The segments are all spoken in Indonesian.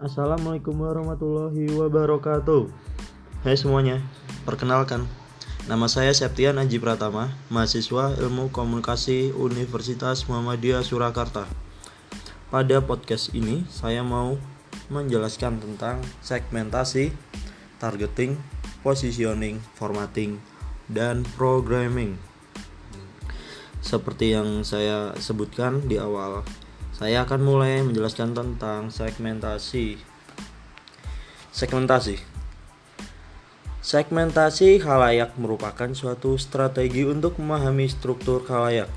Assalamualaikum warahmatullahi wabarakatuh. Hai semuanya, perkenalkan. Nama saya Septian Aji Pratama Mahasiswa Ilmu Komunikasi Universitas Muhammadiyah Surakarta. Pada podcast ini saya mau menjelaskan tentang segmentasi, targeting, positioning, formatting, dan programming. Seperti yang saya sebutkan di awal saya akan mulai menjelaskan tentang segmentasi. Segmentasi. Segmentasi khalayak merupakan suatu strategi untuk memahami struktur khalayak.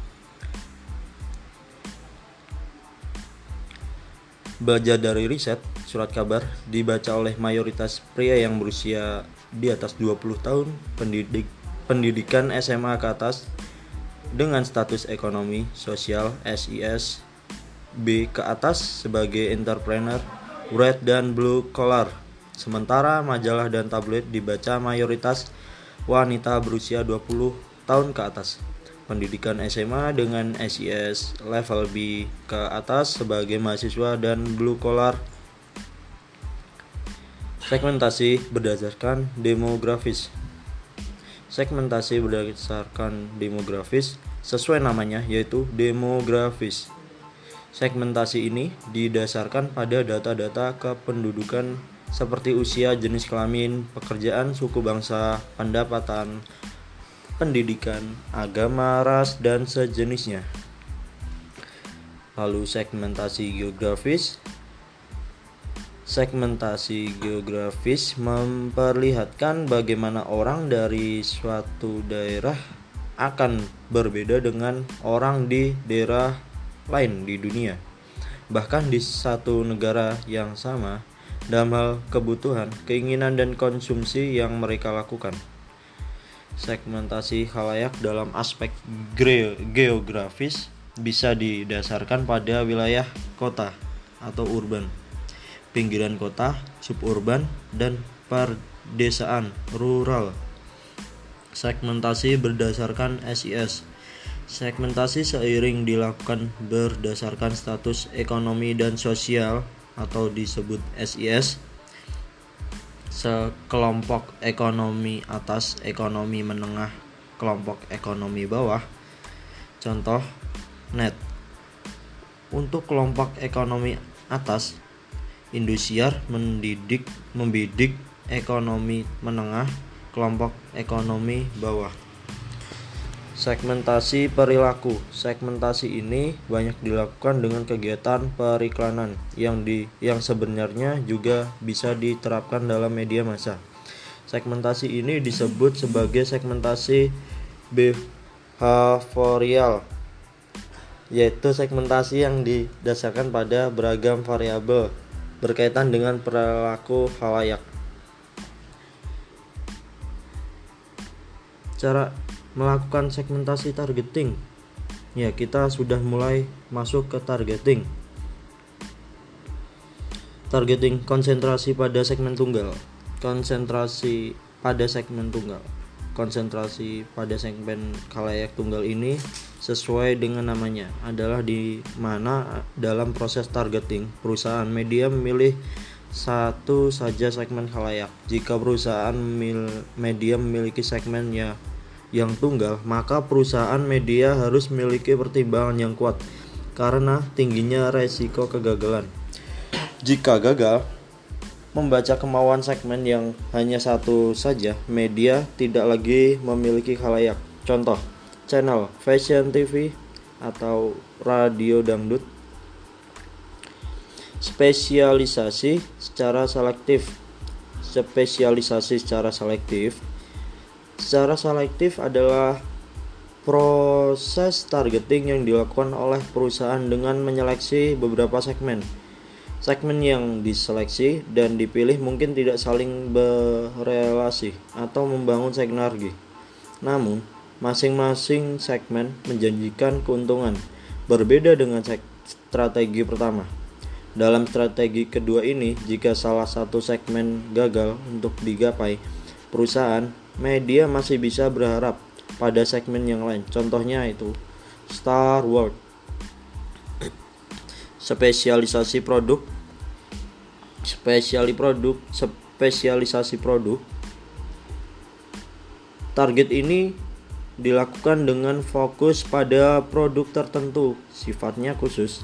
Belajar dari riset, surat kabar dibaca oleh mayoritas pria yang berusia di atas 20 tahun, pendidik pendidikan SMA ke atas dengan status ekonomi, sosial, SIS, B ke atas sebagai entrepreneur, red dan blue collar. Sementara majalah dan tablet dibaca mayoritas wanita berusia 20 tahun ke atas. Pendidikan SMA dengan SIS level B ke atas sebagai mahasiswa dan blue collar. Segmentasi berdasarkan demografis. Segmentasi berdasarkan demografis sesuai namanya yaitu demografis. Segmentasi ini didasarkan pada data-data kependudukan seperti usia, jenis kelamin, pekerjaan, suku bangsa, pendapatan, pendidikan, agama, ras, dan sejenisnya. Lalu segmentasi geografis Segmentasi geografis memperlihatkan bagaimana orang dari suatu daerah akan berbeda dengan orang di daerah lain di dunia. Bahkan di satu negara yang sama, dalam hal kebutuhan, keinginan, dan konsumsi yang mereka lakukan. Segmentasi khalayak dalam aspek geografis bisa didasarkan pada wilayah kota atau urban, pinggiran kota, suburban, dan perdesaan rural. Segmentasi berdasarkan SIS Segmentasi seiring dilakukan berdasarkan status ekonomi dan sosial atau disebut SIS sekelompok ekonomi atas, ekonomi menengah, kelompok ekonomi bawah. Contoh net. Untuk kelompok ekonomi atas, Indosiar mendidik membidik ekonomi menengah, kelompok ekonomi bawah. Segmentasi perilaku. Segmentasi ini banyak dilakukan dengan kegiatan periklanan yang di yang sebenarnya juga bisa diterapkan dalam media massa. Segmentasi ini disebut sebagai segmentasi behavioral yaitu segmentasi yang didasarkan pada beragam variabel berkaitan dengan perilaku halayak. Cara melakukan segmentasi targeting. Ya, kita sudah mulai masuk ke targeting. Targeting konsentrasi pada segmen tunggal. Konsentrasi pada segmen tunggal. Konsentrasi pada segmen kalayak tunggal ini sesuai dengan namanya adalah di mana dalam proses targeting perusahaan media memilih satu saja segmen kalayak. Jika perusahaan media memiliki segmen ya yang tunggal, maka perusahaan media harus memiliki pertimbangan yang kuat karena tingginya resiko kegagalan. Jika gagal, membaca kemauan segmen yang hanya satu saja, media tidak lagi memiliki khalayak. Contoh, channel Fashion TV atau radio dangdut. Spesialisasi secara selektif. Spesialisasi secara selektif secara selektif adalah proses targeting yang dilakukan oleh perusahaan dengan menyeleksi beberapa segmen. Segmen yang diseleksi dan dipilih mungkin tidak saling berelasi atau membangun sinergi. Namun, masing-masing segmen menjanjikan keuntungan berbeda dengan strategi pertama. Dalam strategi kedua ini, jika salah satu segmen gagal untuk digapai, perusahaan media masih bisa berharap pada segmen yang lain. Contohnya itu Star World. Spesialisasi produk spesiali produk, spesialisasi produk. Target ini dilakukan dengan fokus pada produk tertentu, sifatnya khusus.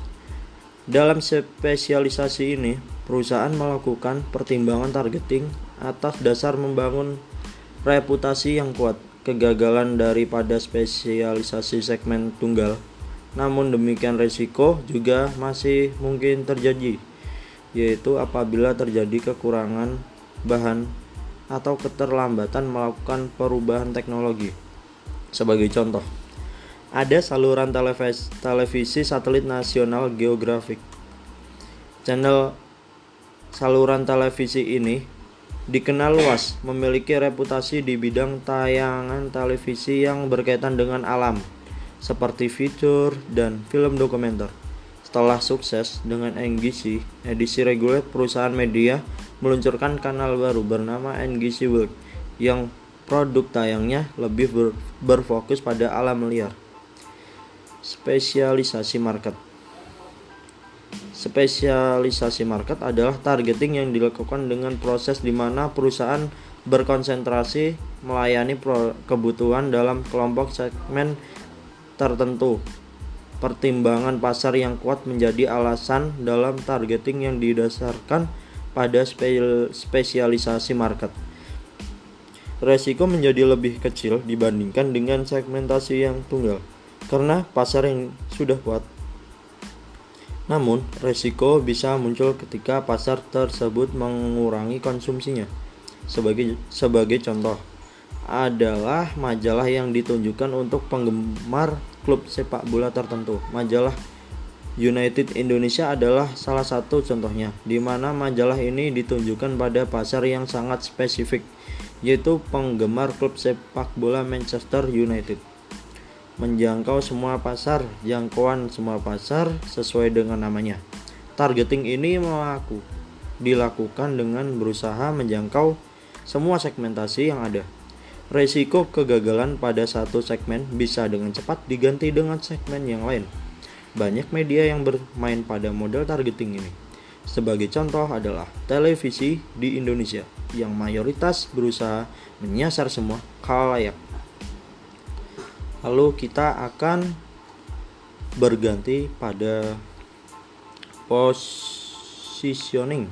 Dalam spesialisasi ini, perusahaan melakukan pertimbangan targeting atas dasar membangun reputasi yang kuat. Kegagalan daripada spesialisasi segmen tunggal, namun demikian resiko juga masih mungkin terjadi, yaitu apabila terjadi kekurangan bahan atau keterlambatan melakukan perubahan teknologi. Sebagai contoh, ada saluran televisi, televisi satelit nasional geografik. Channel saluran televisi ini dikenal luas, memiliki reputasi di bidang tayangan televisi yang berkaitan dengan alam, seperti fitur dan film dokumenter. Setelah sukses dengan NGC, edisi reguler perusahaan media meluncurkan kanal baru bernama NGC World yang produk tayangnya lebih ber, berfokus pada alam liar. Spesialisasi market Spesialisasi market adalah targeting yang dilakukan dengan proses di mana perusahaan berkonsentrasi melayani kebutuhan dalam kelompok segmen tertentu. Pertimbangan pasar yang kuat menjadi alasan dalam targeting yang didasarkan pada spesialisasi market resiko menjadi lebih kecil dibandingkan dengan segmentasi yang tunggal karena pasar yang sudah kuat. Namun, resiko bisa muncul ketika pasar tersebut mengurangi konsumsinya. Sebagai sebagai contoh, adalah majalah yang ditunjukkan untuk penggemar klub sepak bola tertentu. Majalah United Indonesia adalah salah satu contohnya, di mana majalah ini ditunjukkan pada pasar yang sangat spesifik yaitu penggemar klub sepak bola Manchester United. Menjangkau semua pasar, jangkauan semua pasar sesuai dengan namanya. Targeting ini melaku, dilakukan dengan berusaha menjangkau semua segmentasi yang ada. Resiko kegagalan pada satu segmen bisa dengan cepat diganti dengan segmen yang lain. Banyak media yang bermain pada model targeting ini. Sebagai contoh adalah televisi di Indonesia yang mayoritas berusaha menyasar semua khalayak. Lalu kita akan berganti pada positioning.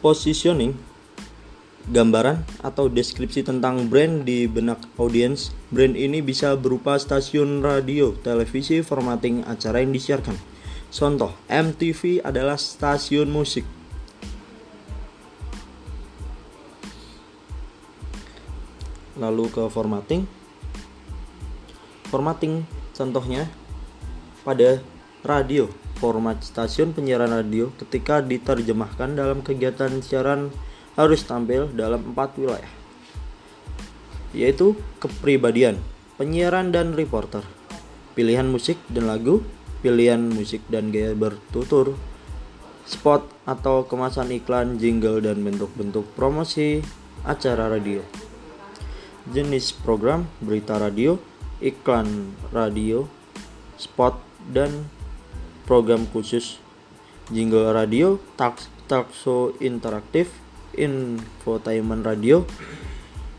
positioning gambaran atau deskripsi tentang brand di benak audiens. Brand ini bisa berupa stasiun radio, televisi, formatting acara yang disiarkan. Contoh, MTV adalah stasiun musik. Lalu ke formatting. Formatting contohnya pada radio, format stasiun penyiaran radio ketika diterjemahkan dalam kegiatan siaran harus tampil dalam empat wilayah, yaitu kepribadian, penyiaran dan reporter, pilihan musik dan lagu, pilihan musik dan gaya bertutur, spot atau kemasan iklan, jingle, dan bentuk-bentuk promosi acara radio. Jenis program, berita radio, iklan radio, spot, dan program khusus jingle radio, talk show interaktif, infotainment radio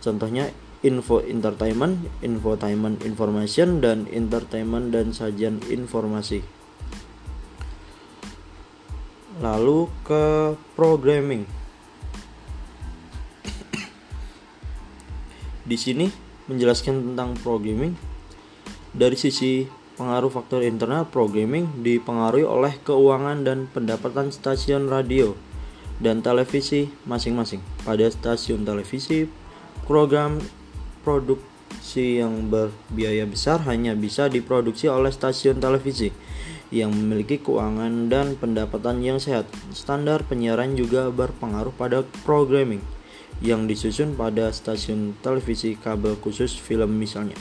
contohnya info entertainment, infotainment information dan entertainment dan sajian informasi. Lalu ke programming. Di sini menjelaskan tentang programming dari sisi pengaruh faktor internal programming dipengaruhi oleh keuangan dan pendapatan stasiun radio dan televisi masing-masing. Pada stasiun televisi, program produksi yang berbiaya besar hanya bisa diproduksi oleh stasiun televisi yang memiliki keuangan dan pendapatan yang sehat. Standar penyiaran juga berpengaruh pada programming yang disusun pada stasiun televisi kabel khusus film misalnya.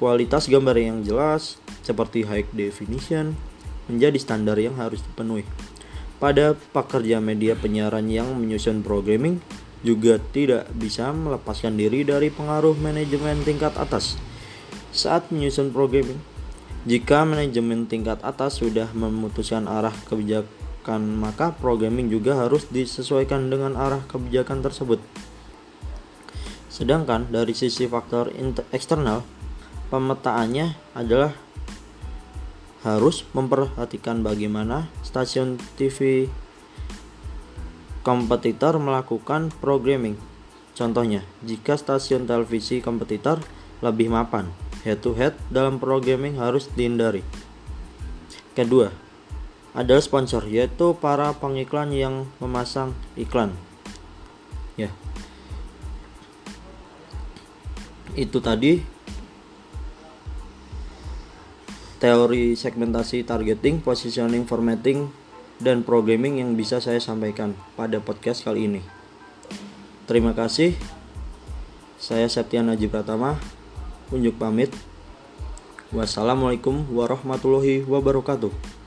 Kualitas gambar yang jelas seperti high definition menjadi standar yang harus dipenuhi pada pekerja media penyiaran yang menyusun programming juga tidak bisa melepaskan diri dari pengaruh manajemen tingkat atas saat menyusun programming. Jika manajemen tingkat atas sudah memutuskan arah kebijakan, maka programming juga harus disesuaikan dengan arah kebijakan tersebut. Sedangkan dari sisi faktor eksternal, pemetaannya adalah harus memperhatikan bagaimana stasiun TV kompetitor melakukan programming. Contohnya, jika stasiun televisi kompetitor lebih mapan, head to head dalam programming harus dihindari. Kedua, adalah sponsor yaitu para pengiklan yang memasang iklan. Ya. Itu tadi teori segmentasi targeting, positioning, formatting, dan programming yang bisa saya sampaikan pada podcast kali ini. Terima kasih. Saya Septian Najib Pratama unjuk pamit. Wassalamualaikum warahmatullahi wabarakatuh.